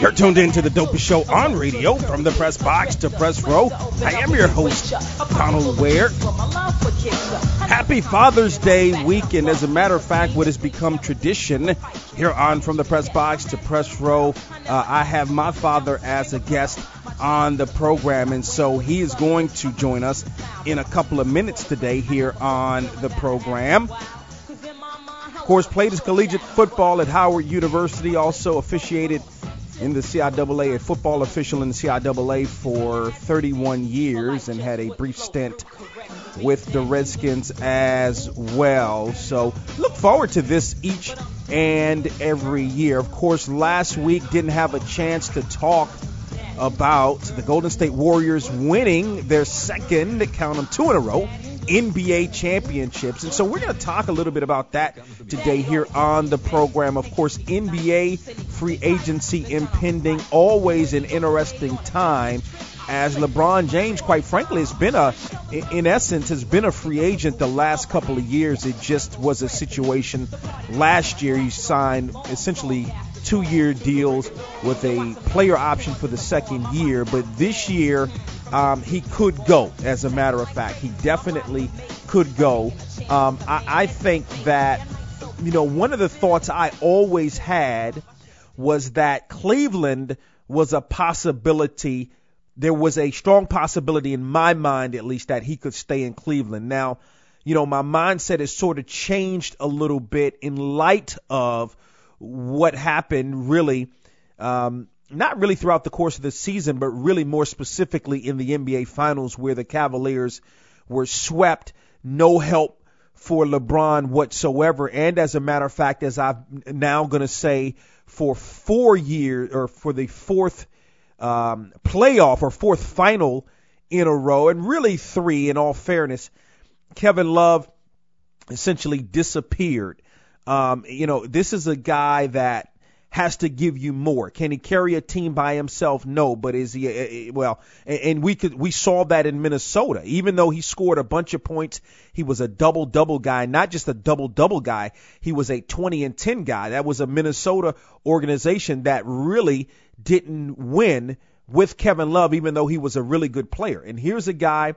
You're tuned in to the dopest show on radio from the press box to press row. I am your host, Donald Ware. Happy Father's Day weekend. As a matter of fact, what has become tradition here on From the Press Box to Press Row, uh, I have my father as a guest on the program, and so he is going to join us in a couple of minutes today here on the program. Of course, played his collegiate football at Howard University, also officiated in the CIAA, a football official in the CIAA for 31 years, and had a brief stint with the Redskins as well. So look forward to this each and every year. Of course, last week didn't have a chance to talk about the Golden State Warriors winning their second, count them two in a row, NBA championships. And so we're going to talk a little bit about that today here on the program. Of course, NBA free agency impending, always an interesting time as LeBron James, quite frankly, has been a, in essence, has been a free agent the last couple of years. It just was a situation last year. He signed essentially two year deals with a player option for the second year, but this year um, he could go, as a matter of fact. He definitely could go. Um, I, I think that, you know, one of the thoughts I always had was that Cleveland was a possibility. There was a strong possibility in my mind, at least, that he could stay in Cleveland. Now, you know, my mindset has sort of changed a little bit in light of what happened really, um, not really throughout the course of the season, but really more specifically in the NBA Finals where the Cavaliers were swept, no help for LeBron whatsoever. And as a matter of fact, as I'm now going to say, for four years or for the fourth um, playoff or fourth final in a row, and really three in all fairness, Kevin Love essentially disappeared. Um, you know, this is a guy that has to give you more. Can he carry a team by himself? No, but is he? Uh, uh, well, and we could we saw that in Minnesota. Even though he scored a bunch of points, he was a double double guy, not just a double double guy. He was a 20 and 10 guy. That was a Minnesota organization that really didn't win with Kevin Love, even though he was a really good player. And here's a guy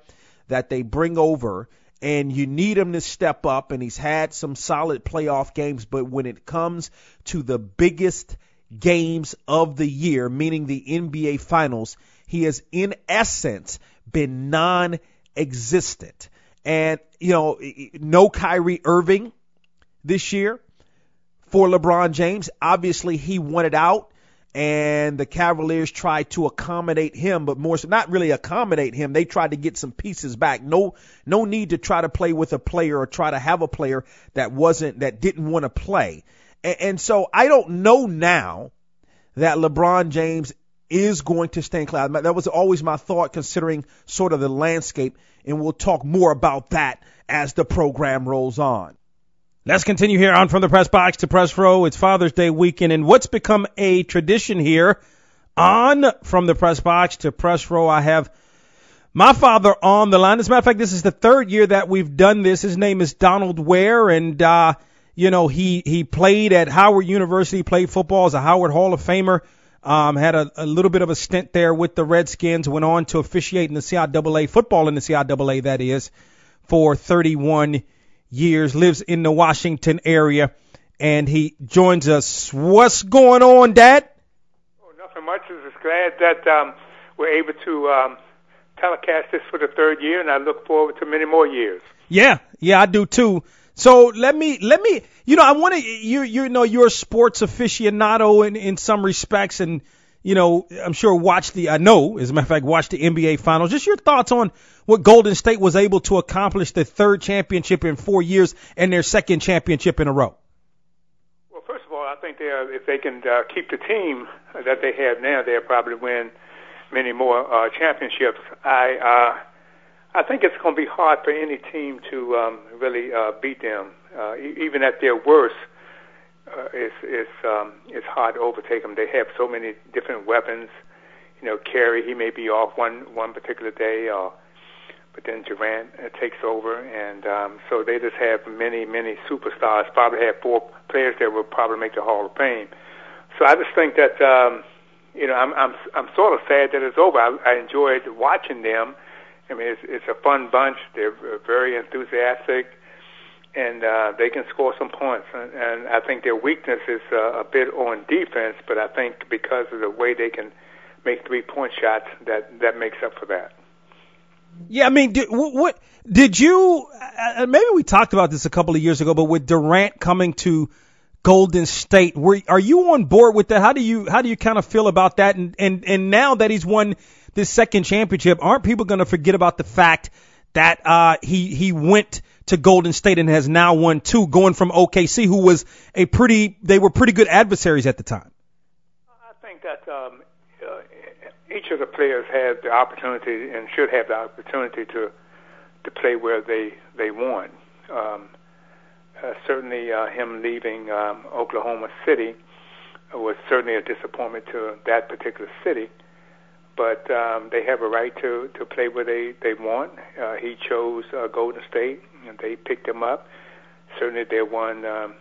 that they bring over and you need him to step up and he's had some solid playoff games but when it comes to the biggest games of the year meaning the NBA finals he has in essence been non-existent. And you know no Kyrie Irving this year for LeBron James. Obviously he wanted out and the Cavaliers tried to accommodate him, but more so not really accommodate him. They tried to get some pieces back. No, no need to try to play with a player or try to have a player that wasn't, that didn't want to play. And, and so I don't know now that LeBron James is going to stay in Cloud. That was always my thought considering sort of the landscape. And we'll talk more about that as the program rolls on. Let's continue here on from the press box to press row. It's Father's Day weekend, and what's become a tradition here on from the press box to press row. I have my father on the line. As a matter of fact, this is the third year that we've done this. His name is Donald Ware, and uh, you know he he played at Howard University, played football as a Howard Hall of Famer. Um, had a, a little bit of a stint there with the Redskins. Went on to officiate in the CIAA football in the CIAA, that is, for 31 years, lives in the Washington area, and he joins us. What's going on, Dad? Oh, nothing much. Just glad that um, we're able to um, telecast this for the third year, and I look forward to many more years. Yeah, yeah, I do too. So let me let me you know I want to you you know you're a sports aficionado in in some respects and you know I'm sure watch the I know as a matter of fact watch the NBA finals. Just your thoughts on what Golden State was able to accomplish the third championship in four years and their second championship in a row. Well, first of all, I think they are, if they can uh, keep the team that they have now, they'll probably win many more uh, championships. I uh, I think it's going to be hard for any team to um, really uh, beat them, uh, e- even at their worst. Uh, it's it's um, it's hard to overtake them. They have so many different weapons. You know, Curry he may be off one one particular day, or but then Durant uh, takes over, and um, so they just have many many superstars. Probably have four players that will probably make the Hall of Fame. So I just think that um, you know I'm I'm I'm sort of sad that it's over. I, I enjoyed watching them I mean, it's, it's a fun bunch. They're very enthusiastic, and uh, they can score some points. And, and I think their weakness is uh, a bit on defense, but I think because of the way they can make three-point shots, that that makes up for that. Yeah, I mean, did, what, did you? Uh, maybe we talked about this a couple of years ago, but with Durant coming to Golden State, were, are you on board with that? How do you how do you kind of feel about that? And and and now that he's won this second championship, aren't people going to forget about the fact that uh, he he went to Golden State and has now won two, going from OKC, who was a pretty they were pretty good adversaries at the time. I think that um, uh, each of the players had the opportunity and should have the opportunity to to play where they they won. Um, uh, certainly, uh, him leaving um, Oklahoma City was certainly a disappointment to that particular city but um, they have a right to to play where they they want. Uh, he chose uh, Golden State, and they picked him up. Certainly, they won um,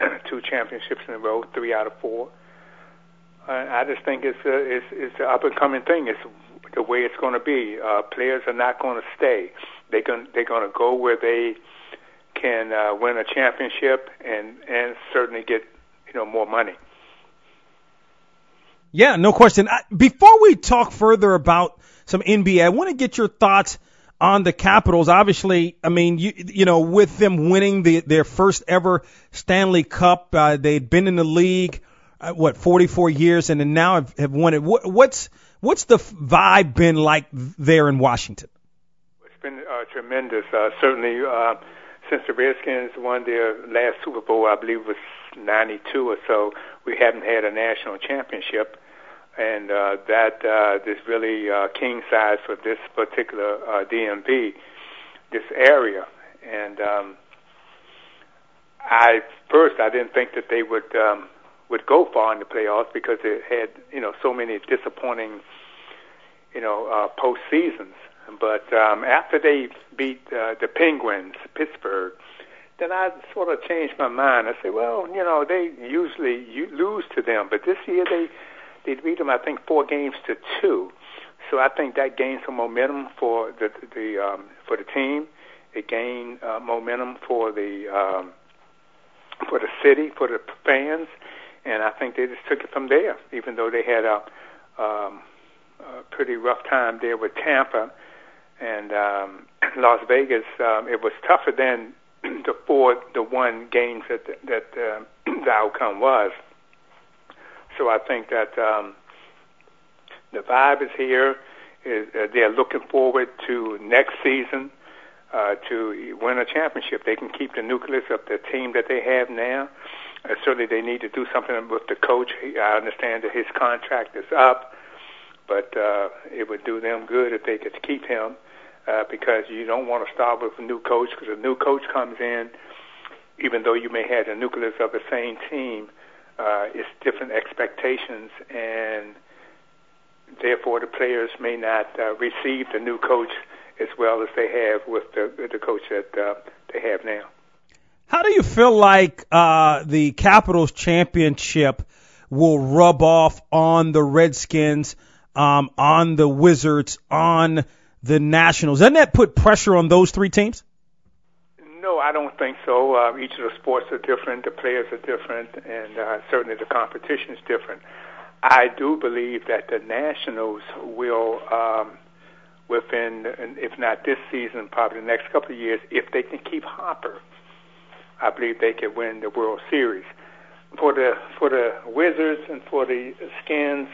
two championships in a row, three out of four. Uh, I just think it's a, it's it's an up and coming thing. It's the way it's going to be. Uh, players are not going to stay. They going they're going to go where they can uh, win a championship and and certainly get you know more money. Yeah, no question. Before we talk further about some NBA, I want to get your thoughts on the Capitals. Obviously, I mean, you, you know, with them winning the, their first ever Stanley Cup, uh, they'd been in the league, uh, what, 44 years, and then now have, have won it. What, what's what's the vibe been like there in Washington? It's been uh, tremendous. Uh, certainly, uh, since the Redskins won their last Super Bowl, I believe it was 92 or so, we haven't had a national championship. And uh, that uh, is really uh, king size for this particular uh, DMV, this area. And um, I first I didn't think that they would um, would go far in the playoffs because they had you know so many disappointing you know uh, post seasons. But um, after they beat uh, the Penguins, Pittsburgh, then I sort of changed my mind. I said, well, you know, they usually lose to them, but this year they they beat them, I think, four games to two. So I think that gained some momentum for the the um, for the team. It gained uh, momentum for the um, for the city, for the fans, and I think they just took it from there. Even though they had a, um, a pretty rough time there with Tampa and um, Las Vegas, um, it was tougher than the four, the one games that that uh, the outcome was. So I think that um, the vibe is here. Is, uh, they're looking forward to next season uh, to win a championship. They can keep the nucleus of the team that they have now. Uh, certainly, they need to do something with the coach. I understand that his contract is up, but uh, it would do them good if they could keep him because you don't want to start with a new coach because a new coach comes in, even though you may have the nucleus of the same team, uh, it's different expectations, and therefore the players may not uh, receive the new coach as well as they have with the, the coach that uh, they have now. How do you feel like uh, the Capitals championship will rub off on the Redskins, um, on the Wizards, on the Nationals? Doesn't that put pressure on those three teams? No, I don't think so. Uh, each of the sports are different, the players are different, and uh, certainly the competition is different. I do believe that the Nationals will um, within, if not this season, probably the next couple of years, if they can keep Harper, I believe they can win the World Series. For the for the Wizards and for the Skins,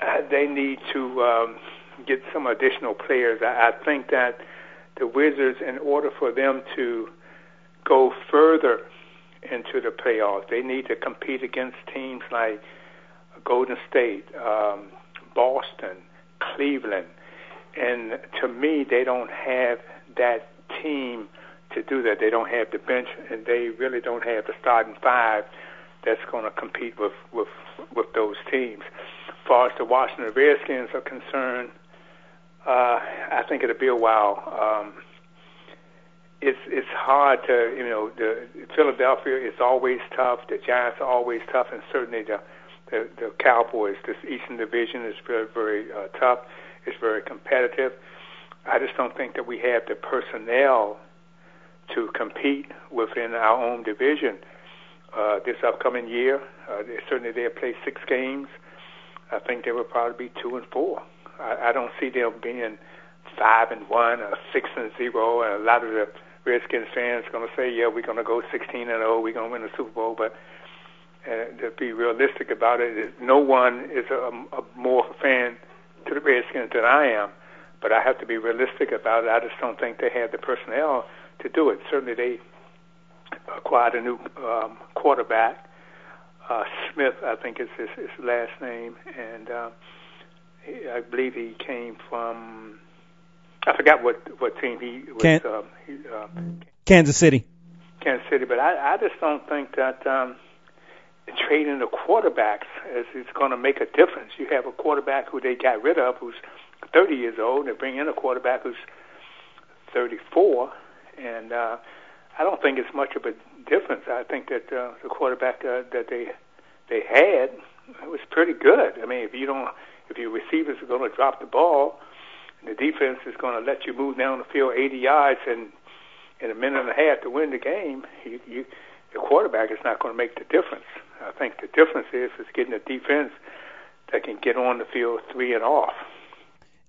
uh, they need to um, get some additional players. I, I think that the Wizards, in order for them to go further into the playoffs, they need to compete against teams like Golden State, um, Boston, Cleveland, and to me, they don't have that team to do that. They don't have the bench, and they really don't have the starting five that's going to compete with with with those teams. As far as the Washington Redskins are concerned, uh, I think it'll be a while. Um, it's it's hard to you know the Philadelphia is always tough. The Giants are always tough, and certainly the the, the Cowboys. This Eastern Division is very very uh, tough. It's very competitive. I just don't think that we have the personnel to compete within our own division uh, this upcoming year. Uh, certainly, they'll play six games. I think they will probably be two and four. I, I don't see them being five and one or six and zero. And a lot of the Redskins fans are going to say, "Yeah, we're going to go 16 and 0. We're going to win the Super Bowl." But uh, to be realistic about it, no one is a, a more fan to the Redskins than I am. But I have to be realistic about it. I just don't think they have the personnel to do it. Certainly, they acquired a new um, quarterback. Uh, Smith, I think is his, his last name, and uh, I believe he came from. I forgot what what team he was. Can- um, he, uh, Kansas City. Kansas City, but I, I just don't think that um, trading the quarterbacks is, is going to make a difference. You have a quarterback who they got rid of, who's 30 years old, and they bring in a quarterback who's 34, and uh, I don't think it's much of a difference. I think that uh, the quarterback uh, that they they had was pretty good. I mean, if you don't, if your receivers are going to drop the ball, and the defense is going to let you move down the field 80 yards and in a minute and a half to win the game, you, you the quarterback is not going to make the difference. I think the difference is is getting a defense that can get on the field three and off.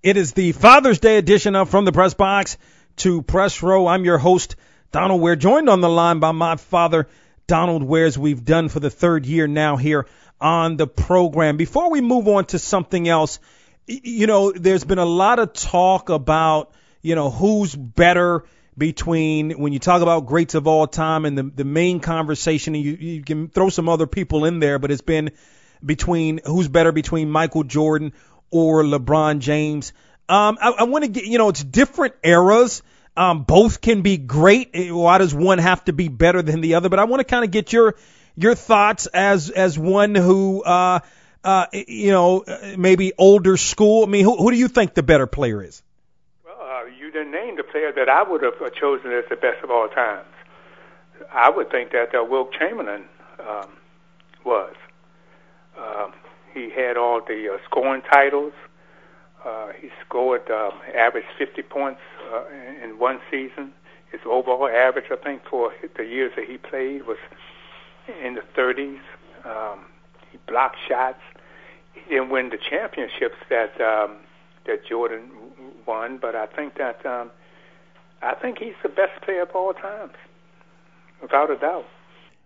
It is the Father's Day edition of From the Press Box to Press Row. I'm your host, Donald Ware, joined on the line by my father, Donald Ware, as we've done for the third year now here on the program. Before we move on to something else, you know, there's been a lot of talk about, you know, who's better between when you talk about greats of all time and the, the main conversation, you, you can throw some other people in there, but it's been between who's better between Michael Jordan or LeBron James. Um, I, I want to get, you know, it's different eras. Um, both can be great. Why does one have to be better than the other? But I want to kind of get your your thoughts as as one who, uh, uh, you know, maybe older school. I mean, who, who do you think the better player is? Well, uh, you didn't name the player that I would have chosen as the best of all times. I would think that uh, Wilt Chamberlain um, was. Um, he had all the uh, scoring titles. Uh, he scored um, average 50 points uh, in one season. His overall average, I think, for the years that he played was in the 30s. Um, he blocked shots. He didn't win the championships that um, that Jordan won, but I think that um, I think he's the best player of all times, without a doubt.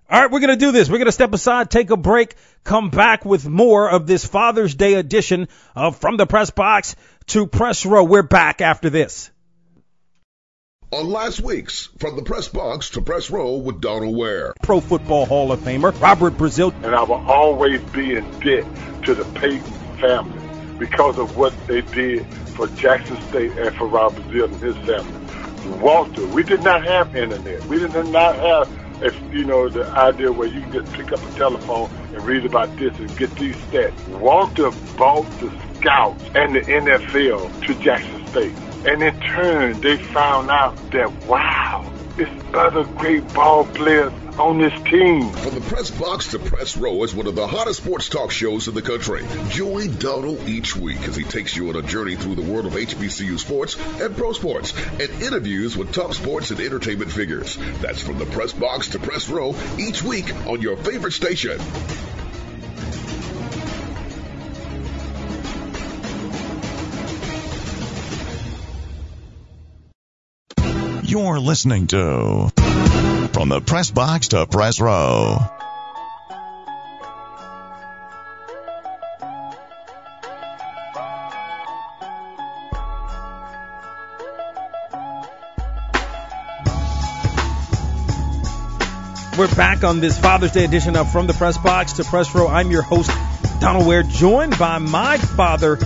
All right, we're going to do this. We're going to step aside, take a break, come back with more of this Father's Day edition of From the Press Box to Press Row. We're back after this. On last week's From the Press Box to Press Row with Donald Ware. Pro Football Hall of Famer Robert Brazile. And I will always be in debt to the Payton family because of what they did for Jackson State and for Rob Brazile and his family. Walter, we did not have internet. We did not have if you know the idea where you can just pick up a telephone and read about this and get these stats. Walter bought the scouts and the NFL to Jackson State. And in turn, they found out that, wow, it's other great ball players on this team. From the press box to press row is one of the hottest sports talk shows in the country. Join Donald each week as he takes you on a journey through the world of HBCU sports and pro sports and interviews with top sports and entertainment figures. That's from the press box to press row each week on your favorite station. You're listening to From the Press Box to Press Row. We're back on this Father's Day edition of From the Press Box to Press Row. I'm your host, Donald Ware, joined by my father,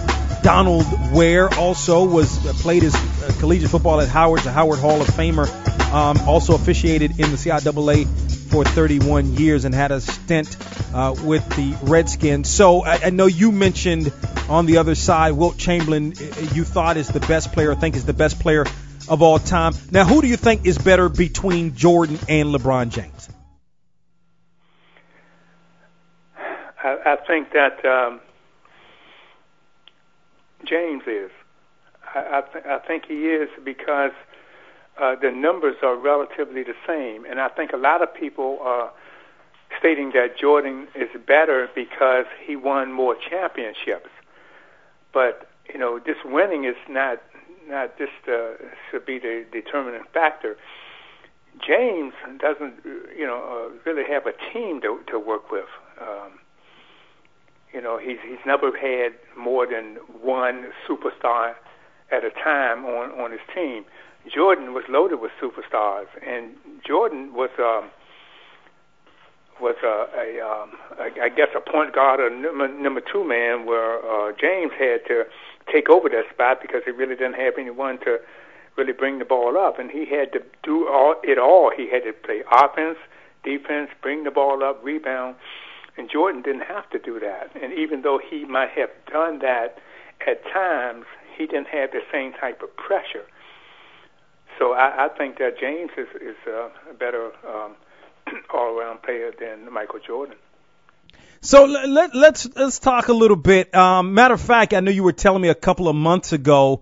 Donald Ware. Also was uh, played his uh, collegiate football at Howard's a Howard Hall of Famer. Um, also officiated in the CIAA for 31 years and had a stint uh, with the Redskins. So I, I, know you mentioned on the other side, Wilt Chamberlain, you thought is the best player, think is the best player of all time. Now, who do you think is better between Jordan and LeBron James? I, I think that um, James is. I, I, th- I think he is because uh, the numbers are relatively the same, and I think a lot of people are stating that Jordan is better because he won more championships. But you know, this winning is not not just uh, should be the determining factor. James doesn't, you know, uh, really have a team to to work with. Um, you know, he's he's never had more than one superstar at a time on on his team. Jordan was loaded with superstars, and Jordan was um, was a, a, um, a I guess a point guard or number, number two man, where uh, James had to take over that spot because he really didn't have anyone to really bring the ball up, and he had to do all it all. He had to play offense, defense, bring the ball up, rebound. And Jordan didn't have to do that. And even though he might have done that at times, he didn't have the same type of pressure. So I, I think that James is, is a better um, all-around player than Michael Jordan. So let, let's let's talk a little bit. Um, matter of fact, I know you were telling me a couple of months ago,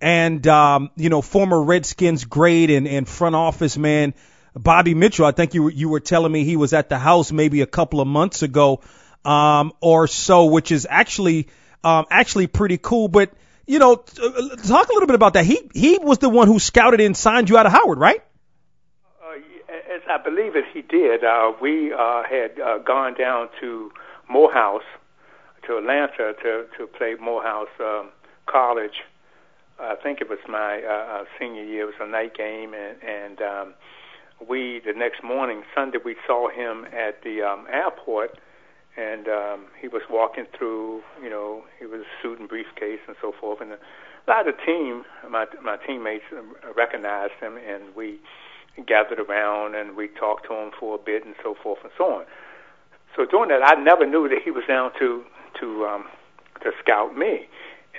and um, you know, former Redskins great and, and front office man Bobby Mitchell. I think you you were telling me he was at the house maybe a couple of months ago, um, or so, which is actually um, actually pretty cool. But you know, talk a little bit about that. He he was the one who scouted and signed you out of Howard, right? Uh, as I believe it, he did. Uh, we uh, had uh, gone down to Morehouse, to Atlanta, to to play Morehouse um, College. I think it was my uh, uh senior year. It was a night game, and, and um, we the next morning, Sunday, we saw him at the um, airport, and um, he was walking through. You know, he was a suit and briefcase and so forth, and a lot of the team, my my teammates, um, recognized him, and we gathered around and we talked to him for a bit and so forth and so on. So during that, I never knew that he was down to to um, to scout me,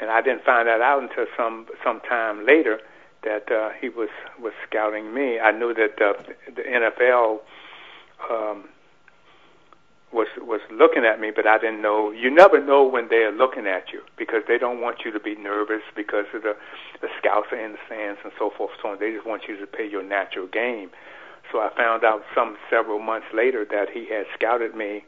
and I didn't find that out until some some time later that uh, he was was scouting me. I knew that uh, the NFL um, was was looking at me, but I didn't know. You never know when they are looking at you because they don't want you to be nervous because of the the scouts are in the stands and so forth. So on. They just want you to play your natural game. So I found out some several months later that he had scouted me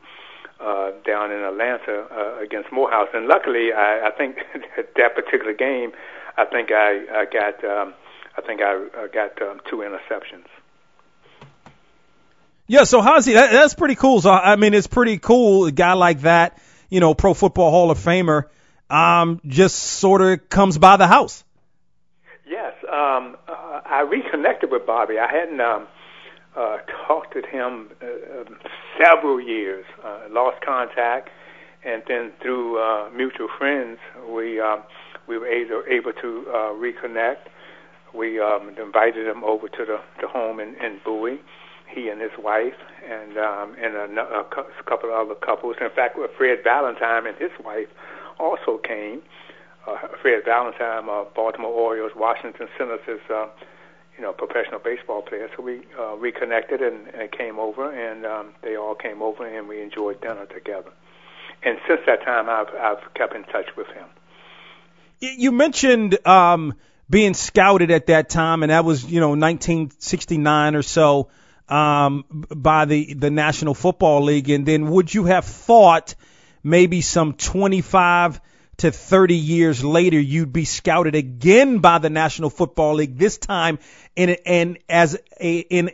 uh, down in Atlanta uh, against Morehouse, and luckily, I, I think that particular game, I think I, I got. Um, I think I uh, got um, two interceptions. Yeah, so Hazi, that, that's pretty cool. So I mean, it's pretty cool. A guy like that, you know, Pro Football Hall of Famer, um, just sort of comes by the house. Yes, um, uh, I reconnected with Bobby. I hadn't um, uh, talked to him uh, um, several years. Uh, lost contact, and then through uh, mutual friends, we uh, we were able, able to uh, reconnect we um, invited him over to the, the home in, in Bowie, he and his wife, and um, and a, a couple of other couples. In fact, Fred Valentine and his wife also came. Uh, Fred Valentine, uh, Baltimore Orioles, Washington Senators, uh, you know, professional baseball player. So we uh, reconnected and, and came over, and um, they all came over, and we enjoyed dinner together. And since that time, I've I've kept in touch with him. You mentioned um, being scouted at that time, and that was you know 1969 or so um, by the the National Football League. And then would you have thought maybe some 25, to 30 years later, you'd be scouted again by the National Football League, this time in, in as a, in,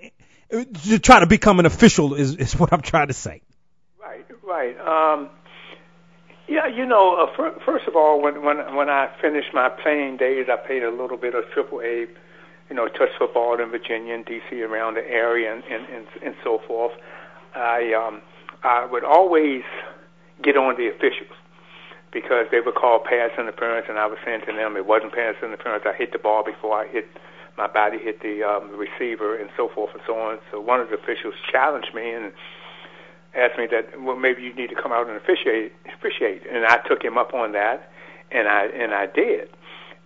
to try to become an official is, is what I'm trying to say. Right, right. Um, yeah, you know, uh, for, first of all, when when when I finished my playing days, I played a little bit of Triple A, you know, touch football in Virginia and D.C. around the area and and and, and so forth. I um, I would always get on the officials because they would call pass interference, and I was saying to them it wasn't pass interference. I hit the ball before I hit my body hit the um, receiver, and so forth and so on. So one of the officials challenged me and asked me that well maybe you need to come out and officiate officiate. And I took him up on that and I and I did.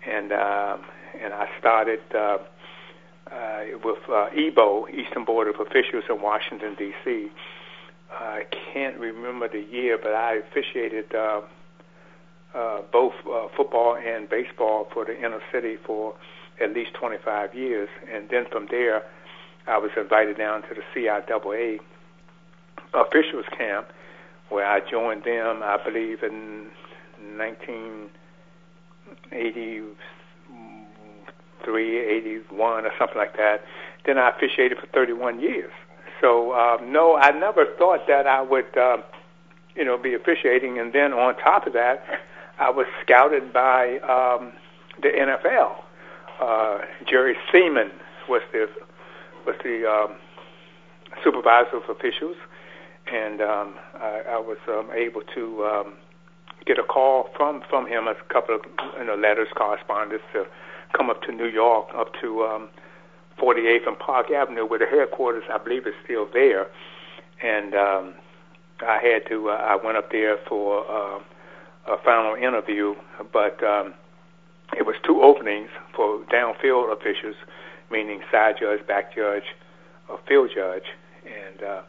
And um and I started uh uh with uh EBO Eastern Board of Officials in Washington DC I can't remember the year but I officiated uh uh both uh, football and baseball for the inner city for at least 25 years. And then from there I was invited down to the CIAA officials camp where I joined them, I believe, in 1983, 81, or something like that. Then I officiated for 31 years. So, um, no, I never thought that I would, uh, you know, be officiating. And then on top of that, I was scouted by um, the NFL. Uh, Jerry Seeman was the was the um, supervisor of officials and um, I, I was um, able to um, get a call from from him, a couple of you know letters, correspondence to come up to New York, up to um, 48th and Park Avenue, where the headquarters, I believe, is still there. And um, I had to, uh, I went up there for uh, a final interview, but um, it was two openings for downfield officials, meaning side judge, back judge, or field judge, and uh,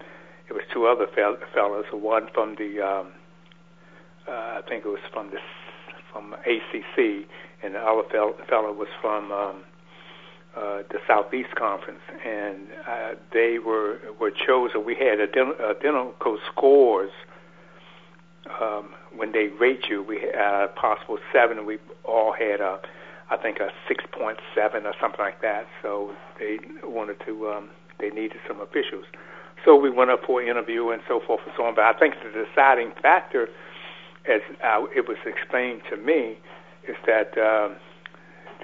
it was two other fel- fellows. One from the, um, uh, I think it was from the from ACC, and the other fel- fellow was from um, uh, the Southeast Conference, and uh, they were were chosen. We had identical scores um, when they rate you. We had a possible seven, we all had a, I think a six point seven or something like that. So they wanted to, um, they needed some officials. So we went up for an interview and so forth and so on. But I think the deciding factor, as uh, it was explained to me, is that um,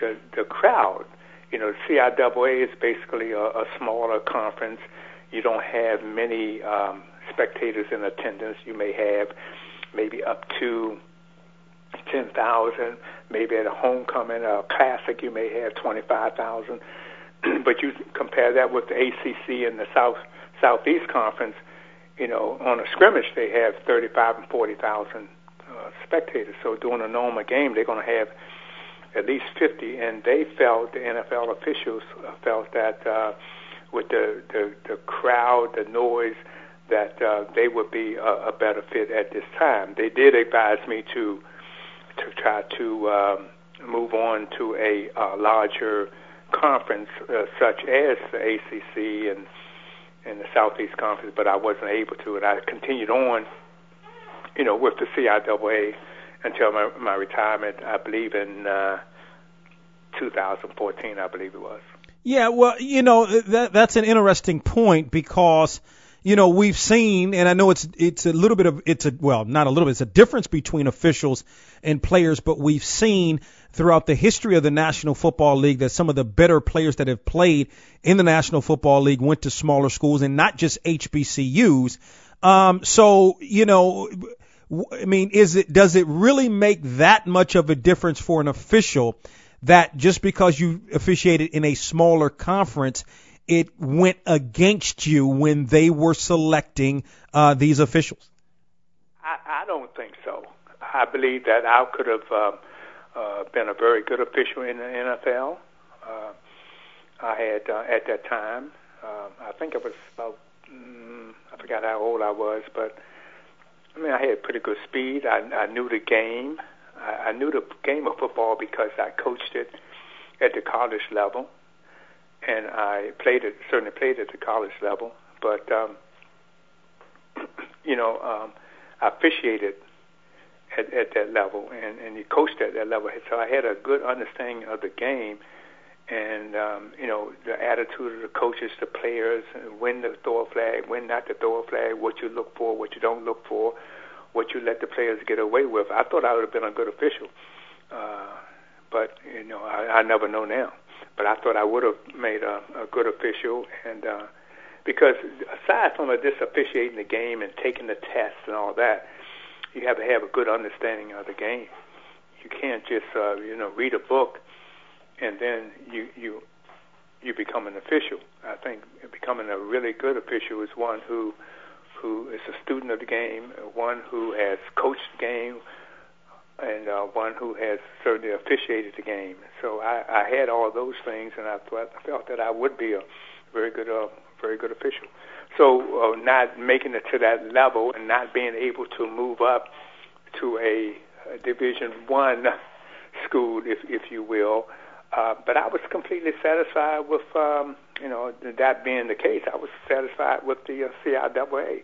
the the crowd. You know, CIAA is basically a, a smaller conference. You don't have many um, spectators in attendance. You may have maybe up to 10,000. Maybe at a homecoming, or a classic, you may have 25,000. but you compare that with the ACC and the South Southeast Conference, you know, on a scrimmage they have 35 and 40,000 uh, spectators. So during a normal game, they're going to have at least 50. And they felt the NFL officials felt that uh, with the, the the crowd, the noise, that uh, they would be a, a better fit at this time. They did advise me to to try to um, move on to a uh, larger conference uh, such as the ACC and in the Southeast Conference, but I wasn't able to, and I continued on, you know, with the CIAA until my, my retirement. I believe in uh, 2014, I believe it was. Yeah, well, you know, that that's an interesting point because you know, we've seen, and I know it's it's a little bit of it's a well, not a little bit, it's a difference between officials and players, but we've seen throughout the history of the National Football League that some of the better players that have played in the National Football League went to smaller schools and not just HBCUs. Um, so you know, I mean, is it does it really make that much of a difference for an official? That just because you officiated in a smaller conference, it went against you when they were selecting uh, these officials? I, I don't think so. I believe that I could have uh, uh, been a very good official in the NFL. Uh, I had uh, at that time. Uh, I think I was about. Mm, I forgot how old I was, but I mean I had pretty good speed. I, I knew the game. I, I knew the game of football because I coached it at the college level and I played it certainly played at the college level, but um, you know um, I officiated at, at that level, and and you coached at that level. So I had a good understanding of the game, and um, you know the attitude of the coaches, the players, when to throw a flag, when not to throw a flag, what you look for, what you don't look for, what you let the players get away with. I thought I would have been a good official, uh, but you know I, I never know now. But I thought I would have made a, a good official, and uh, because aside from just officiating the game and taking the tests and all that, you have to have a good understanding of the game. You can't just uh, you know read a book and then you you you become an official. I think becoming a really good official is one who who is a student of the game, one who has coached the game, and uh, one who has certainly officiated the game. So I, I had all those things, and I, thought, felt that I would be a very good, uh, very good official. So uh, not making it to that level and not being able to move up to a, a Division One school, if if you will. Uh, but I was completely satisfied with, um, you know, that being the case. I was satisfied with the uh, CIAA.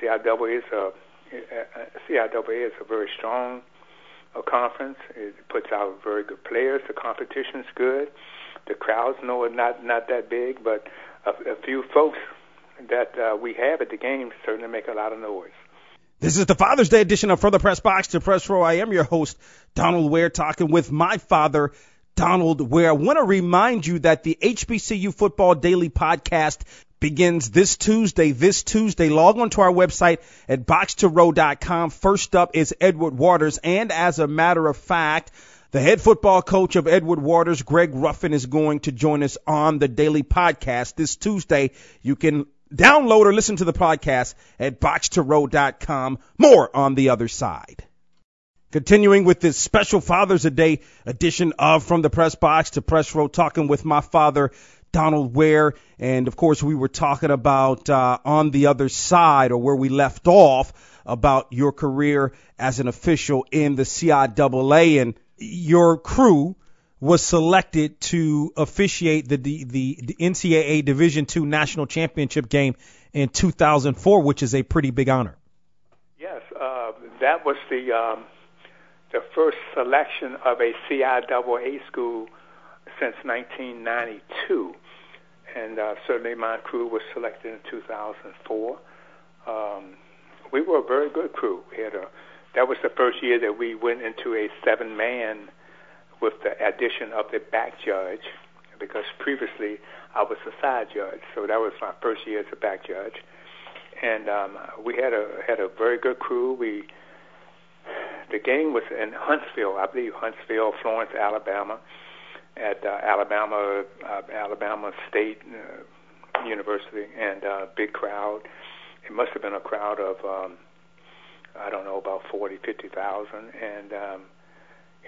CIAA is a uh, CIAA is a very strong uh, conference. It puts out very good players. The competition's good. The crowds know it's not not that big, but a, a few folks that uh, we have at the games certainly make a lot of noise. This is the Father's Day edition of From the Press Box to Press Row. I am your host, Donald Ware, talking with my father, Donald Ware I want to remind you that the HBCU Football Daily Podcast begins this Tuesday. This Tuesday, log on to our website at box2row.com. First up is Edward Waters. And as a matter of fact, the head football coach of Edward Waters, Greg Ruffin, is going to join us on the daily podcast this Tuesday. You can download or listen to the podcast at box2row.com. More on the other side. Continuing with this special Father's Day edition of From the Press Box to Press Row, talking with my father, Donald Ware. And of course, we were talking about uh, on the other side or where we left off about your career as an official in the CIAA. And your crew was selected to officiate the, the, the NCAA Division II National Championship game in 2004, which is a pretty big honor. Yes, uh, that was the. Um the first selection of a CIAA school since 1992. And uh, certainly my crew was selected in 2004. Um, we were a very good crew. We had a, that was the first year that we went into a seven-man with the addition of the back judge, because previously I was a side judge. So that was my first year as a back judge. And um, we had a had a very good crew. We the game was in Huntsville, I believe Huntsville, Florence, Alabama, at uh, Alabama uh, Alabama State uh, University, and uh, big crowd. It must have been a crowd of um, I don't know about forty, fifty thousand, and um,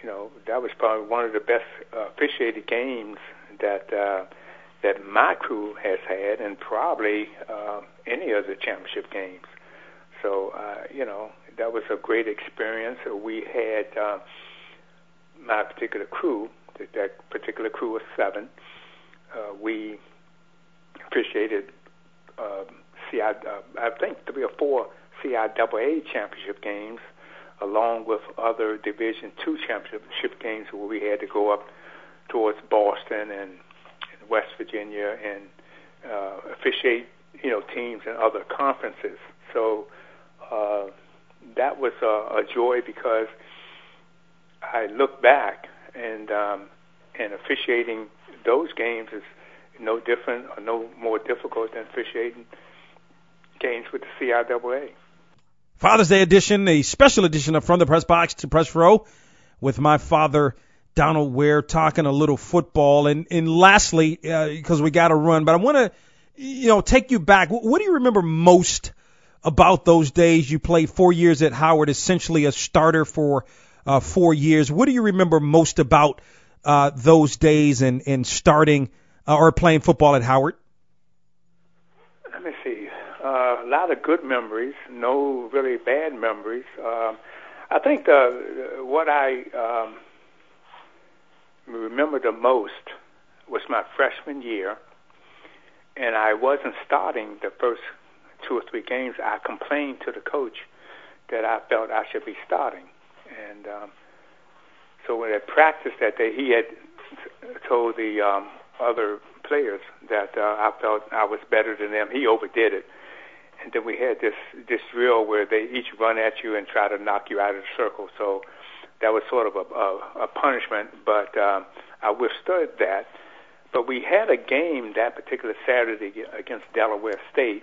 you know that was probably one of the best uh, officiated games that uh, that my crew has had, and probably uh, any of the championship games. So uh, you know that was a great experience. We had uh, my particular crew, that, particular crew of seven. Uh, we appreciated uh, CI, uh, I think three or four CIAA championship games, along with other Division two championship games where we had to go up towards Boston and, and West Virginia and uh, officiate, you know, teams in other conferences. So uh, that was a, a joy because I look back and um, and officiating those games is no different or no more difficult than officiating games with the CIAA. Father's Day edition, a special edition of From the Press Box to Press Row with my father, Donald Ware, talking a little football. And, and lastly, because uh, we got to run, but I want to, you know, take you back. What do you remember most about those days. You played four years at Howard, essentially a starter for uh, four years. What do you remember most about uh, those days and, and starting uh, or playing football at Howard? Let me see. Uh, a lot of good memories, no really bad memories. Um, I think the, what I um, remember the most was my freshman year, and I wasn't starting the first two or three games, I complained to the coach that I felt I should be starting. And um, so when at practice that day, he had told the um, other players that uh, I felt I was better than them. He overdid it. And then we had this this drill where they each run at you and try to knock you out of the circle. So that was sort of a, a, a punishment, but um, I withstood that. But we had a game that particular Saturday against Delaware State,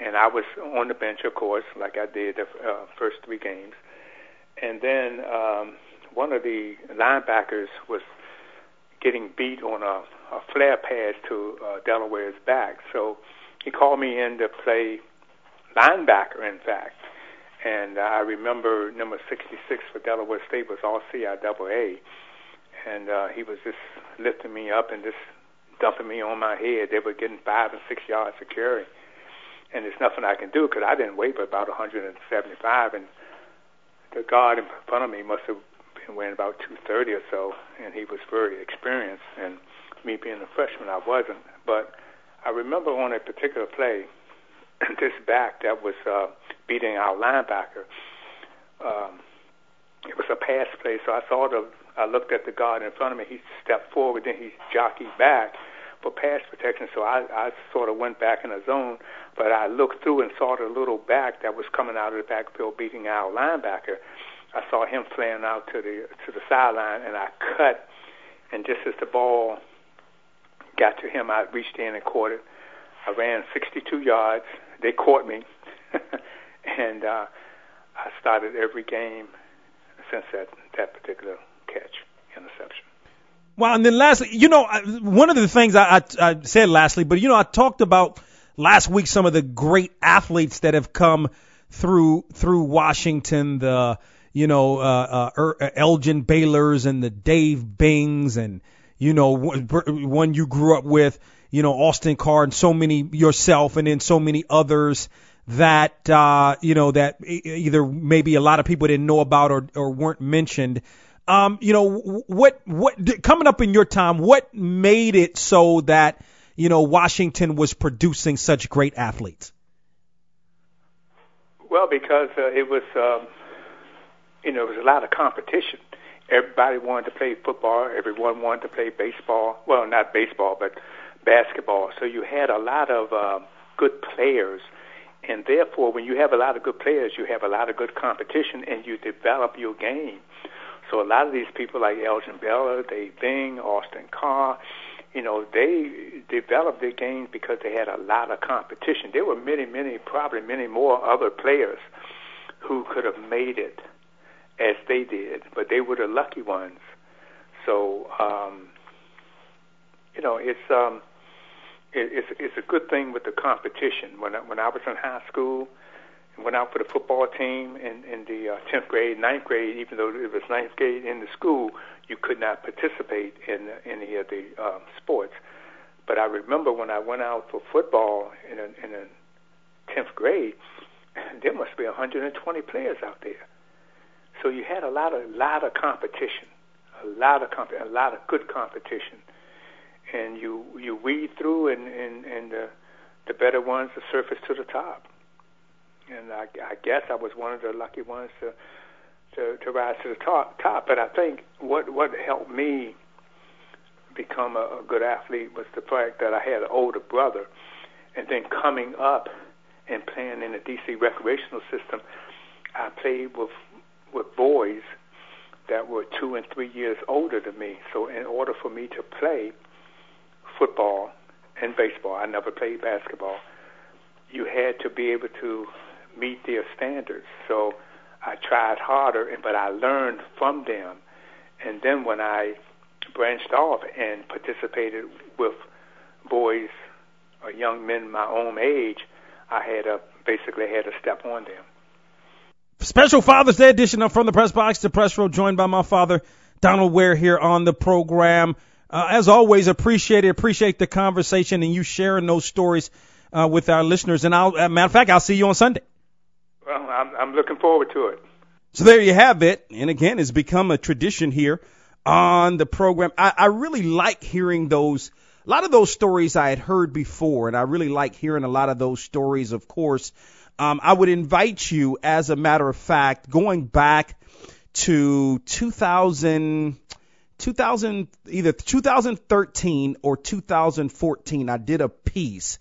and I was on the bench, of course, like I did the uh, first three games. And then um, one of the linebackers was getting beat on a, a flare pass to uh, Delaware's back. So he called me in to play linebacker, in fact. And uh, I remember number 66 for Delaware State was all CIAA. And uh, he was just lifting me up and just dumping me on my head. They were getting five and six yards of carry. And there's nothing I can do because I didn't weigh but about 175. And the guard in front of me must have been weighing about 230 or so. And he was very experienced. And me being a freshman, I wasn't. But I remember on a particular play, this back that was uh, beating our linebacker. Um, it was a pass play, so I saw the. I looked at the guard in front of me. He stepped forward, then he jockeyed back for pass protection. So I, I sort of went back in the zone, but I looked through and saw the little back that was coming out of the backfield beating our linebacker. I saw him flaring out to the to the sideline, and I cut. And just as the ball got to him, I reached in and caught it. I ran 62 yards. They caught me, and uh, I started every game since that that particular catch interception. Well, and then lastly, you know, one of the things I, I, I said lastly, but you know, I talked about last week some of the great athletes that have come through through Washington. The you know uh, uh, er, Elgin Baylor's and the Dave Bings and you know one you grew up with you know, Austin Carr and so many yourself and then so many others that, uh, you know, that either maybe a lot of people didn't know about or, or weren't mentioned. Um, you know, what, what, coming up in your time, what made it so that, you know, Washington was producing such great athletes? Well, because uh, it was, um, you know, it was a lot of competition. Everybody wanted to play football. Everyone wanted to play baseball. Well, not baseball, but basketball. So you had a lot of uh, good players, and therefore, when you have a lot of good players, you have a lot of good competition, and you develop your game. So a lot of these people like Elgin Baylor, Dave Bing, Austin Carr, you know, they developed their games because they had a lot of competition. There were many, many, probably many more other players who could have made it as they did, but they were the lucky ones. So, um, you know, it's um, it, it's it's a good thing with the competition. When when I was in high school, went out for the football team in in the uh, tenth grade, ninth grade, even though it was ninth grade in the school, you could not participate in any of the um, sports. But I remember when I went out for football in a, in a tenth grade, there must be 120 players out there. So you had a lot of lot of competition, a lot of comp- a lot of good competition and you you weed through and and and the the better ones the surface to the top. And I, I guess I was one of the lucky ones to to to rise to the top. Top, but I think what what helped me become a, a good athlete was the fact that I had an older brother, and then coming up and playing in the DC recreational system, I played with with boys that were two and three years older than me. So in order for me to play, football and baseball. I never played basketball. You had to be able to meet their standards. So I tried harder, but I learned from them. And then when I branched off and participated with boys or young men my own age, I had a basically had to step on them. Special Father's Day edition of From the Press Box to Press Row, joined by my father, Donald Ware, here on the program. Uh, as always, appreciate it. Appreciate the conversation and you sharing those stories uh, with our listeners. And I'll, uh, matter of fact, I'll see you on Sunday. Well, I'm, I'm looking forward to it. So there you have it. And again, it's become a tradition here on the program. I, I really like hearing those. A lot of those stories I had heard before, and I really like hearing a lot of those stories. Of course, um, I would invite you, as a matter of fact, going back to 2000, 2000 either 2013 or 2014. I did a piece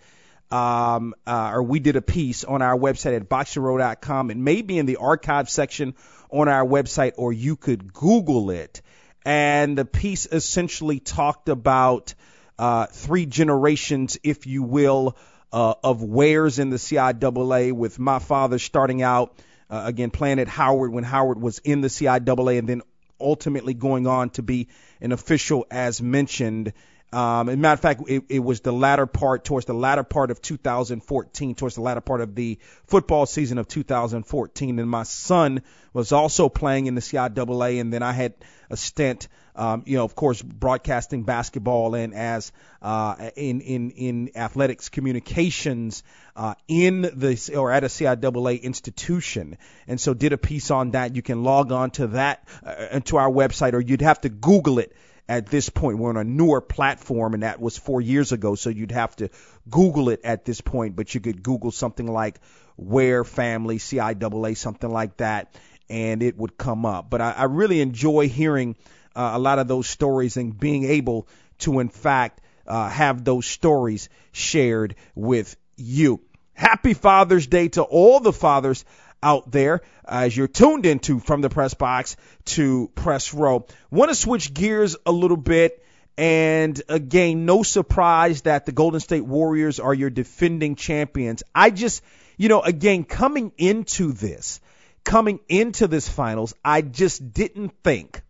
um, uh, or we did a piece on our website at boxtorow.com. It may be in the archive section on our website, or you could Google it. And the piece essentially talked about uh, three generations, if you will, uh, of Wares in the CIAA, with my father starting out uh, again playing at Howard when Howard was in the CIAA, and then ultimately going on to be an official, as mentioned um, as matter of fact, it, it was the latter part, towards the latter part of 2014, towards the latter part of the football season of 2014. And my son was also playing in the CIAA, and then I had a stint, um, you know, of course, broadcasting basketball and as uh, in in in athletics communications uh, in the or at a CIAA institution, and so did a piece on that. You can log on to that uh, to our website, or you'd have to Google it at this point. We're on a newer platform, and that was four years ago, so you'd have to Google it at this point. But you could Google something like Ware Family, CIAA, something like that, and it would come up. But I, I really enjoy hearing uh, a lot of those stories and being able to, in fact, uh, have those stories shared with you. Happy Father's Day to all the fathers out there as you're tuned into from the press box to press row. Want to switch gears a little bit. And again, no surprise that the Golden State Warriors are your defending champions. I just, you know, again, coming into this, coming into this finals, I just didn't think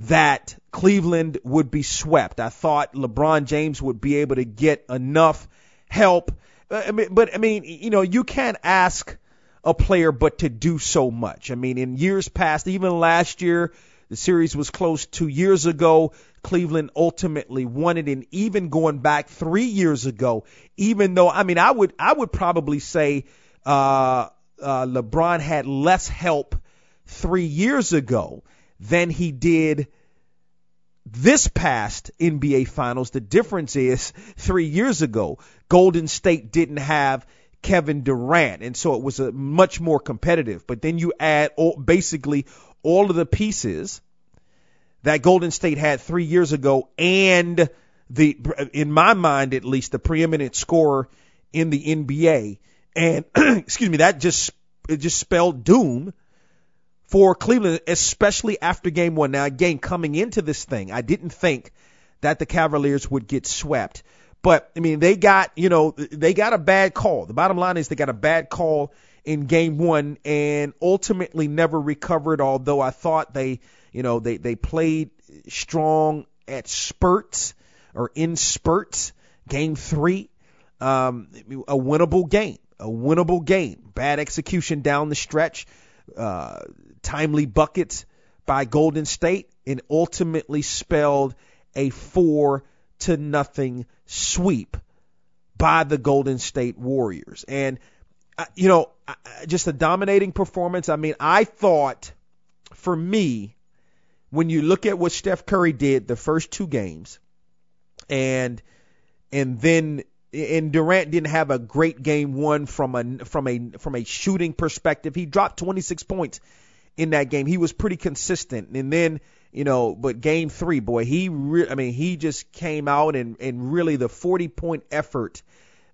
that Cleveland would be swept. I thought LeBron James would be able to get enough help. Uh, but I mean, you know, you can't ask a player but to do so much. I mean, in years past, even last year, the series was close two years ago. Cleveland ultimately won it, and even going back three years ago, even though I mean, I would I would probably say uh, uh, LeBron had less help three years ago than he did this past NBA Finals. The difference is three years ago, Golden State didn't have Kevin Durant, and so it was a much more competitive. But then you add all, basically all of the pieces that Golden State had three years ago, and the, in my mind at least, the preeminent scorer in the NBA, and excuse me, that just it just spelled doom for Cleveland, especially after Game One. Now, again, coming into this thing, I didn't think that the Cavaliers would get swept. But I mean, they got you know they got a bad call. The bottom line is they got a bad call in game one and ultimately never recovered. Although I thought they you know they they played strong at spurts or in spurts. Game three, um, a winnable game, a winnable game. Bad execution down the stretch, uh, timely buckets by Golden State, and ultimately spelled a four to nothing sweep by the Golden State Warriors. And, uh, you know, just a dominating performance. I mean, I thought for me, when you look at what Steph Curry did the first two games, and and then and Durant didn't have a great game one from a from a from a shooting perspective. He dropped 26 points in that game. He was pretty consistent. And then you know, but game three, boy, he, re- I mean, he just came out and, and really the 40 point effort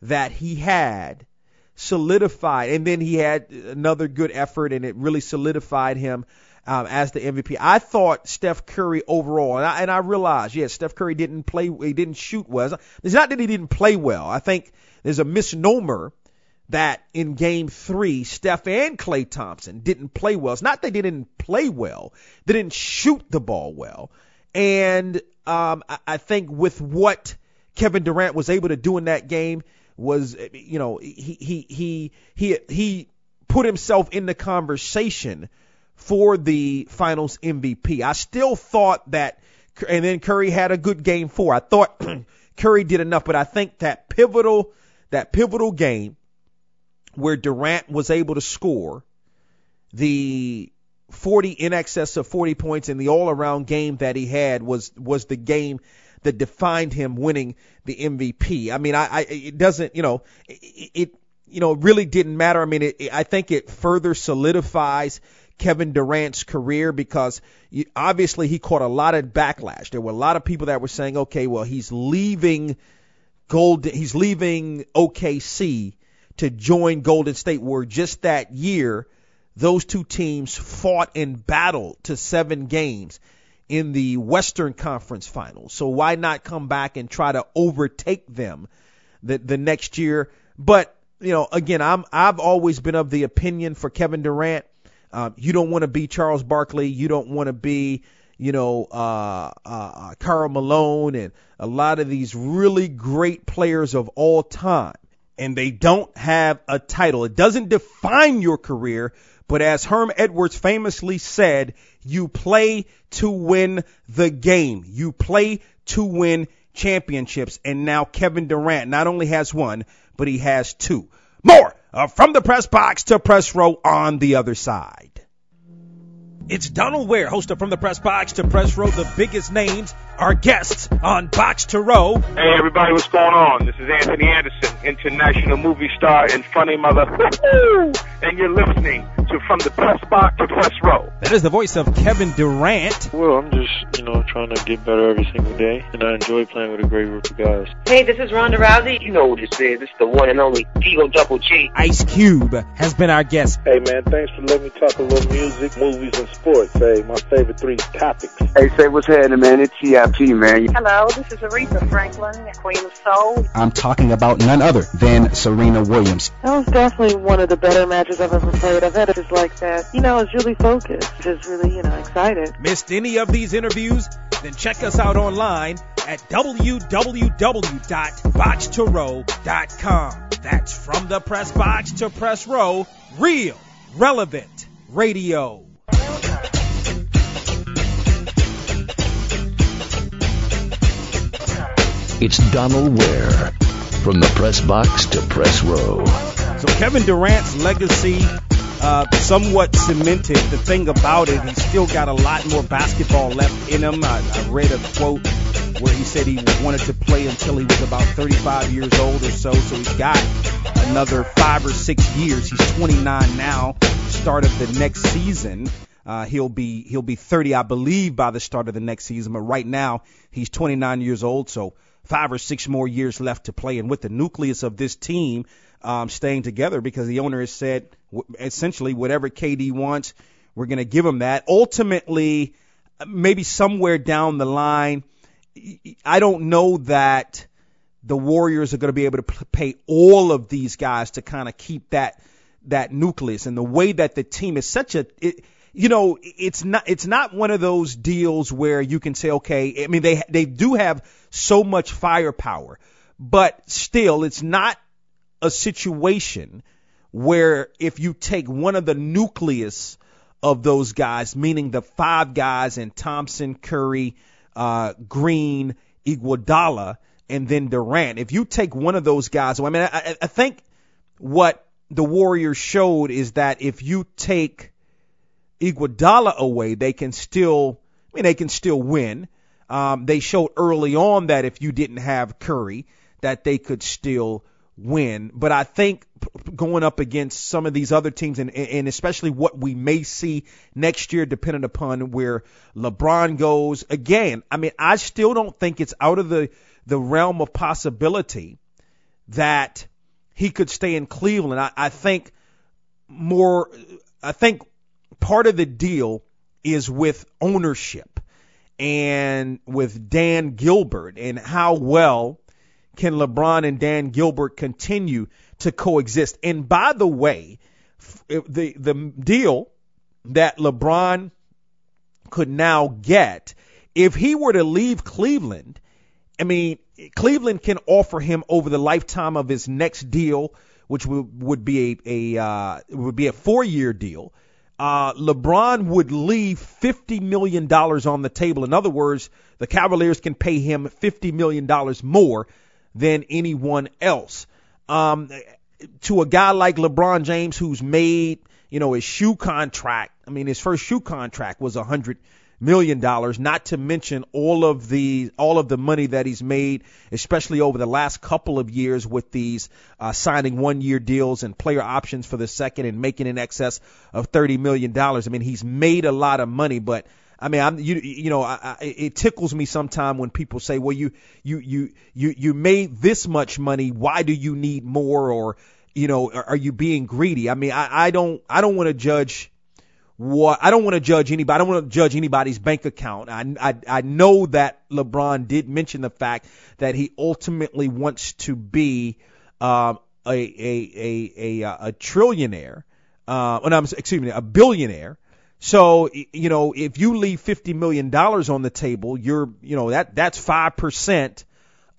that he had solidified. And then he had another good effort and it really solidified him um, as the MVP. I thought Steph Curry overall, and I, and I realized, yes, Steph Curry didn't play, he didn't shoot well. It's not that he didn't play well. I think there's a misnomer that in game three, Steph and Klay Thompson didn't play well. It's not that they didn't play well, they didn't shoot the ball well. And um, I, I think with what Kevin Durant was able to do in that game was, you know, he he he he he put himself in the conversation for the Finals MVP. I still thought that, and then Curry had a good game four. I thought Curry did enough, but I think that pivotal that pivotal game where Durant was able to score the 40 in excess of 40 points in the all-around game that he had was was the game that defined him winning the MVP. I mean, I, I it doesn't, you know, it, it you know really didn't matter. I mean, it, I think it further solidifies Kevin Durant's career because obviously he caught a lot of backlash. There were a lot of people that were saying, okay, well, he's leaving Golden, he's leaving OKC to join Golden State, where just that year, those two teams fought and battled to seven games in the Western Conference Finals. So why not come back and try to overtake them the the next year? But you know, again, I'm I've always been of the opinion for Kevin Durant, um, you don't want to be Charles Barkley, you don't want to be you know, uh, uh, Karl Malone and a lot of these really great players of all time. And they don't have a title. It doesn't define your career, but as Herm Edwards famously said, you play to win the game. You play to win championships. And now Kevin Durant not only has one, but he has two. More uh, from the press box to press row on the other side. It's Donald Ware, host of From the Press Box to Press Row, the biggest names, our guests on Box to Row. Hey, everybody, what's going on? This is Anthony Anderson, international movie star and funny mother. and you're listening to From the Press Box to Press Row. That is the voice of Kevin Durant. Well, I'm just, you know, trying to get better every single day, and I enjoy playing with a great group of guys. Hey, this is Ronda Rousey. You know what this is. It's the one and only Eagle Double G. Ice Cube has been our guest. Hey, man, thanks for letting me talk a little music, movies, and sports. Hey, my favorite three topics. Hey, say what's happening, man. It's CIP, man. Hello, this is Aretha Franklin, Queen of Soul. I'm talking about none other than Serena Williams. That was definitely one of the better matches I've ever played. I've had it just like that. You know, I was really focused, just really, you know, excited. Missed any of these interviews? Then check us out online at www.boxtorow.com. That's from the press box to press row, real, relevant radio. It's Donald Ware from the press box to press row. So Kevin Durant's legacy uh, somewhat cemented. The thing about it, he's still got a lot more basketball left in him. I, I read a quote where he said he wanted to play until he was about 35 years old or so. So he's got another five or six years. He's 29 now. Start of the next season. Uh, he'll be he'll be 30, I believe, by the start of the next season. But right now, he's 29 years old, so five or six more years left to play. And with the nucleus of this team um, staying together, because the owner has said essentially whatever KD wants, we're going to give him that. Ultimately, maybe somewhere down the line, I don't know that the Warriors are going to be able to pay all of these guys to kind of keep that that nucleus and the way that the team is such a it, you know, it's not it's not one of those deals where you can say, okay, I mean they they do have so much firepower, but still, it's not a situation where if you take one of the nucleus of those guys, meaning the five guys in Thompson, Curry, uh, Green, Iguodala, and then Durant, if you take one of those guys, I mean, I, I think what the Warriors showed is that if you take Iguodala away, they can still, I mean, they can still win. Um, they showed early on that if you didn't have Curry, that they could still win. But I think going up against some of these other teams, and, and especially what we may see next year, depending upon where LeBron goes, again, I mean, I still don't think it's out of the the realm of possibility that he could stay in Cleveland. I, I think more, I think part of the deal is with ownership and with Dan Gilbert and how well can LeBron and Dan Gilbert continue to coexist. And by the way, the the deal that LeBron could now get if he were to leave Cleveland, I mean, Cleveland can offer him over the lifetime of his next deal, which would, would be a, a uh, would be a four year deal uh, LeBron would leave $50 million on the table. In other words, the Cavaliers can pay him $50 million more than anyone else. Um, to a guy like LeBron James, who's made, you know, his shoe contract, I mean, his first shoe contract was a $100 million, not to mention all of the all of the money that he's made, especially over the last couple of years with these uh, signing one year deals and player options for the second and making in excess of thirty million dollars. I mean, he's made a lot of money, but I mean, I'm you you know, I, I, it tickles me sometime when people say, "Well, you you you you you made this much money. Why do you need more?" Or you know, are, are you being greedy? I mean, I, I don't I don't want to judge what I don't want to judge anybody. I don't want to judge anybody's bank account. I, I I know that LeBron did mention the fact that he ultimately wants to be um, a, a a a a trillionaire. Uh, and I'm excuse me, a billionaire. So you know, if you leave fifty million dollars on the table, you're you know that that's five percent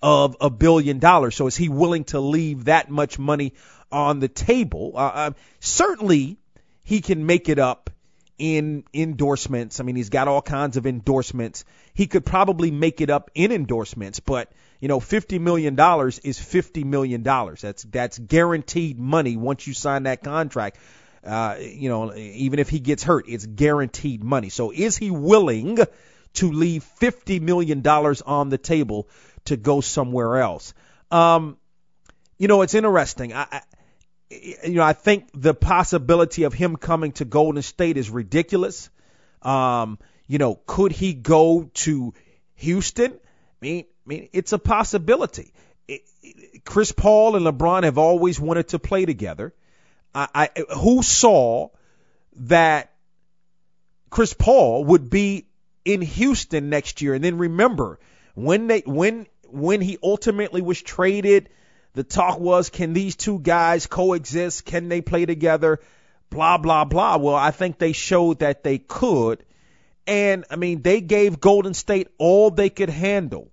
of a billion dollars. So is he willing to leave that much money on the table? Uh, uh, certainly, he can make it up in endorsements. I mean, he's got all kinds of endorsements. He could probably make it up in endorsements, but you know, fifty million dollars is fifty million dollars. That's that's guaranteed money once you sign that contract. Uh, you know, even if he gets hurt, it's guaranteed money. So is he willing to leave fifty million dollars on the table to go somewhere else? Um, you know, it's interesting. I, I you know, I think the possibility of him coming to Golden State is ridiculous. Um, you know, could he go to Houston? I mean, I mean, it's a possibility. It, it, Chris Paul and LeBron have always wanted to play together. I, I, who saw that Chris Paul would be in Houston next year? And then remember when they when when he ultimately was traded the talk was, can these two guys coexist? Can they play together? Blah, blah, blah. Well, I think they showed that they could. And, I mean, they gave Golden State all they could handle.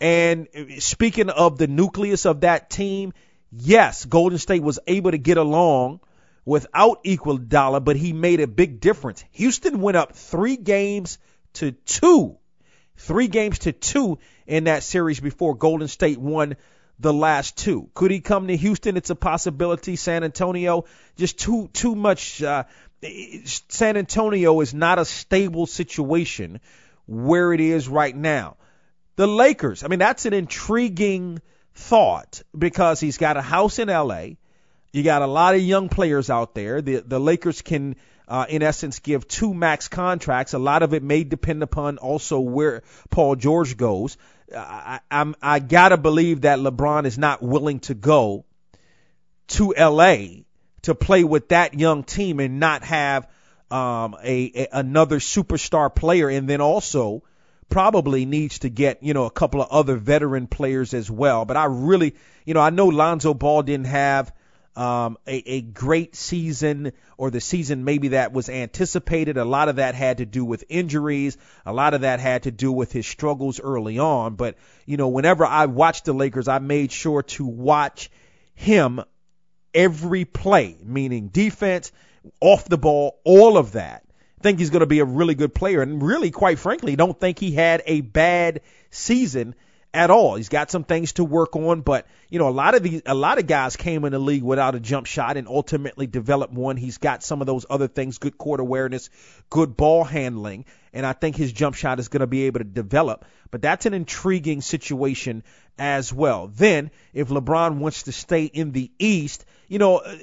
And speaking of the nucleus of that team, yes, Golden State was able to get along without Iguodala, but he made a big difference. Houston went up three games to two. Three games to two in that series before Golden State won the last two. Could he come to Houston? It's a possibility. San Antonio, just too too much. Uh, San Antonio is not a stable situation where it is right now. The Lakers, I mean, that's an intriguing thought because he's got a house in LA. You got a lot of young players out there. The the Lakers can uh, in essence give two max contracts. A lot of it may depend upon also where Paul George goes. I, I'm I gotta believe that LeBron is not willing to go to LA to play with that young team and not have um, a, a another superstar player, and then also probably needs to get you know a couple of other veteran players as well. But I really, you know, I know Lonzo Ball didn't have um, a, a great season or the season maybe that was anticipated. A lot of that had to do with injuries. A lot of that had to do with his struggles early on. But, you know, whenever I watched the Lakers, I made sure to watch him every play, meaning defense, off the ball, all of that. Think he's going to be a really good player. And really, quite frankly, don't think he had a bad season at all. He's got some things to work on, but you know, a lot of these, a lot of guys came in the league without a jump shot and ultimately developed one. He's got some of those other things, good court awareness, good ball handling, and I think his jump shot is going to be able to develop. But that's an intriguing situation as well. Then, if LeBron wants to stay in the East, you know, uh,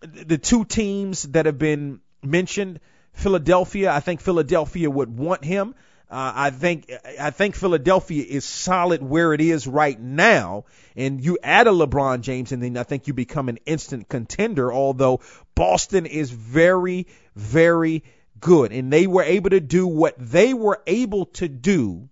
the two teams that have been mentioned, Philadelphia, I think Philadelphia would want him. Uh, I think I think Philadelphia is solid where it is right now, and you add a LeBron James, and then I think you become an instant contender. Although Boston is very, very good, and they were able to do what they were able to do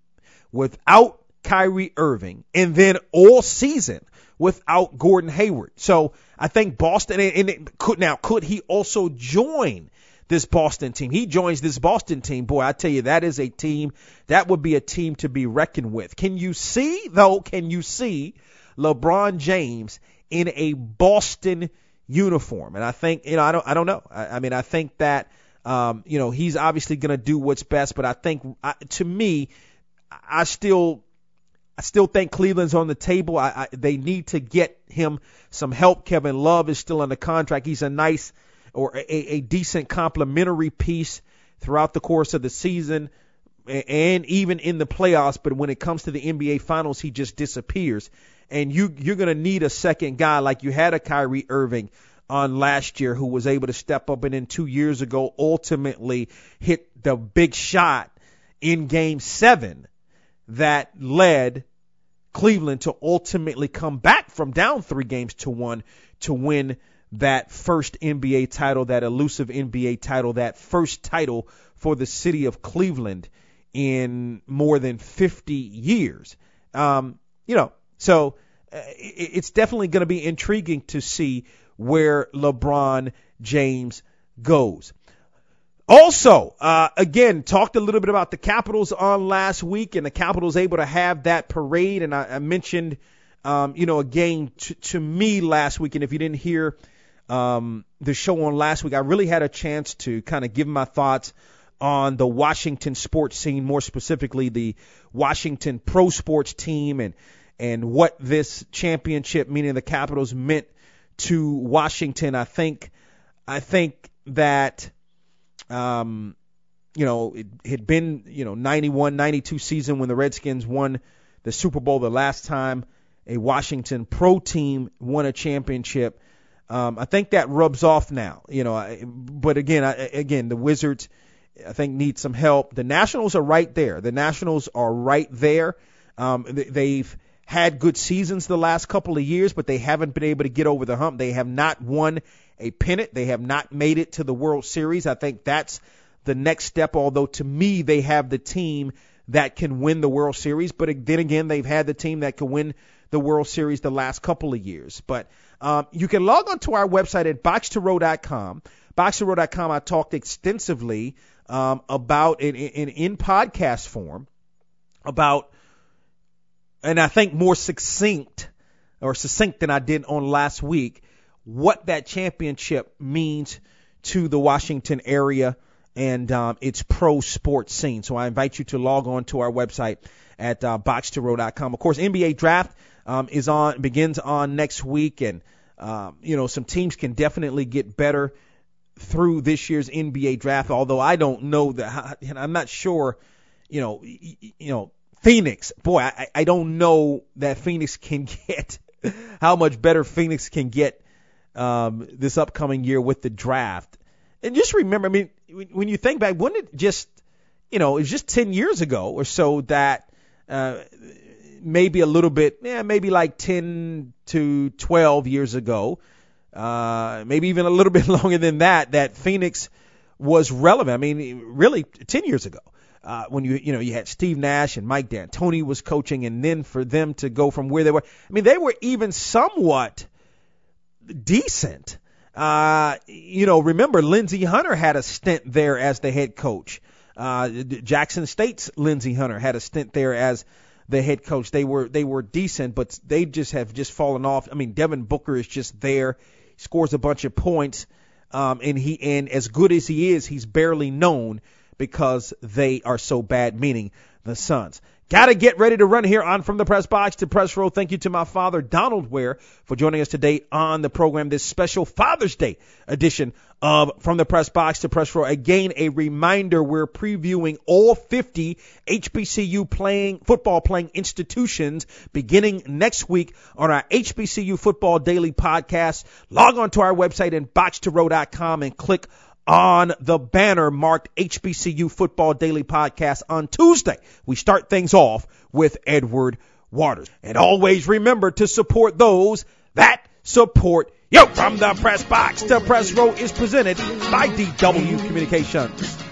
without Kyrie Irving, and then all season without Gordon Hayward. So I think Boston, and it could now could he also join this Boston team. He joins this Boston team. Boy, I tell you, that is a team, that would be a team to be reckoned with. Can you see, though, can you see LeBron James in a Boston uniform? And I think, you know, I don't, I don't know. I, I mean, I think that, um, you know, he's obviously going to do what's best, but I think, I, to me, I still, I still think Cleveland's on the table. I, I, they need to get him some help. Kevin Love is still under contract. He's a nice or a, a decent complementary piece throughout the course of the season. and even in the playoffs. But when it comes to the NBA Finals, he just disappears. And you you're gonna need a second guy like you had a Kyrie Irving on last year who was able to step up and then two years ago ultimately hit the big shot in game seven that led Cleveland to ultimately come back from down three games to one to win that first NBA title, that elusive NBA title, that first title for the city of Cleveland in more than 50 years. Um, you know, so uh, it's definitely going to be intriguing to see where LeBron James goes. Also, uh, again, talked a little bit about the Capitals on last week, and the Capitals able to have that parade. And I, I mentioned, um, you know, again to, to me last week. And if you didn't hear um, the show on last week, I really had a chance to kind of give my thoughts on the Washington sports scene, more specifically the Washington pro sports team, and and what this championship, meaning the Capitals, meant to Washington. I think, I think that um, you know, it had been, you know, 91, 92 season when the Redskins won the Super Bowl the last time a Washington pro team won a championship. Um, I think that rubs off now, you know. But again, I, again, the Wizards, I think, need some help. The Nationals are right there. The Nationals are right there. Um, they've had good seasons the last couple of years, but they haven't been able to get over the hump. They have not won a pennant. They have not made it to the World Series. I think that's the next step, although to me, they have the team that can win the World Series. But then again, they've had the team that can win the World Series the last couple of years. But um, you can log on to our website at box2row.com. Box2row.com, I talked extensively um, about in, in, in podcast form about, and I think more succinct or succinct than I did on last week what that championship means to the Washington area and um, its pro sports scene. So I invite you to log on to our website at uh, box2row.com. Of course, NBA draft um, is on begins on next week, and um, you know some teams can definitely get better through this year's NBA draft. Although I don't know that, and I'm not sure. You know, you know, Phoenix. Boy, I, I don't know that Phoenix can get how much better Phoenix can get um, this upcoming year with the draft. And just remember, I mean, when you think back, wouldn't it just, you know, it was just 10 years ago or so that uh, maybe a little bit, yeah, maybe like 10 to 12 years ago, uh, maybe even a little bit longer than that, that Phoenix was relevant. I mean, really 10 years ago. Uh, when you you know you had Steve Nash and Mike D'Antoni was coaching, and then for them to go from where they were, I mean they were even somewhat decent. Uh, you know, remember Lindsey Hunter had a stint there as the head coach. Uh, Jackson State's Lindsey Hunter had a stint there as the head coach. They were they were decent, but they just have just fallen off. I mean, Devin Booker is just there, scores a bunch of points, um, and he and as good as he is, he's barely known because they are so bad. Meaning the Suns. Got to get ready to run here on From the Press Box to Press Row. Thank you to my father, Donald Ware, for joining us today on the program, this special Father's Day edition of From the Press Box to Press Row. Again, a reminder, we're previewing all 50 HBCU playing, football playing institutions beginning next week on our HBCU Football Daily podcast. Log on to our website and box2row.com and click on the banner marked HBCU Football Daily Podcast on Tuesday. We start things off with Edward Waters. And always remember to support those that support you. From the press box to press row is presented by DW Communications.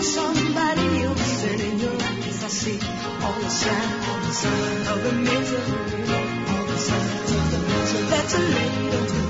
Somebody else, and in your eyes I see all the signs of the misery. That's a live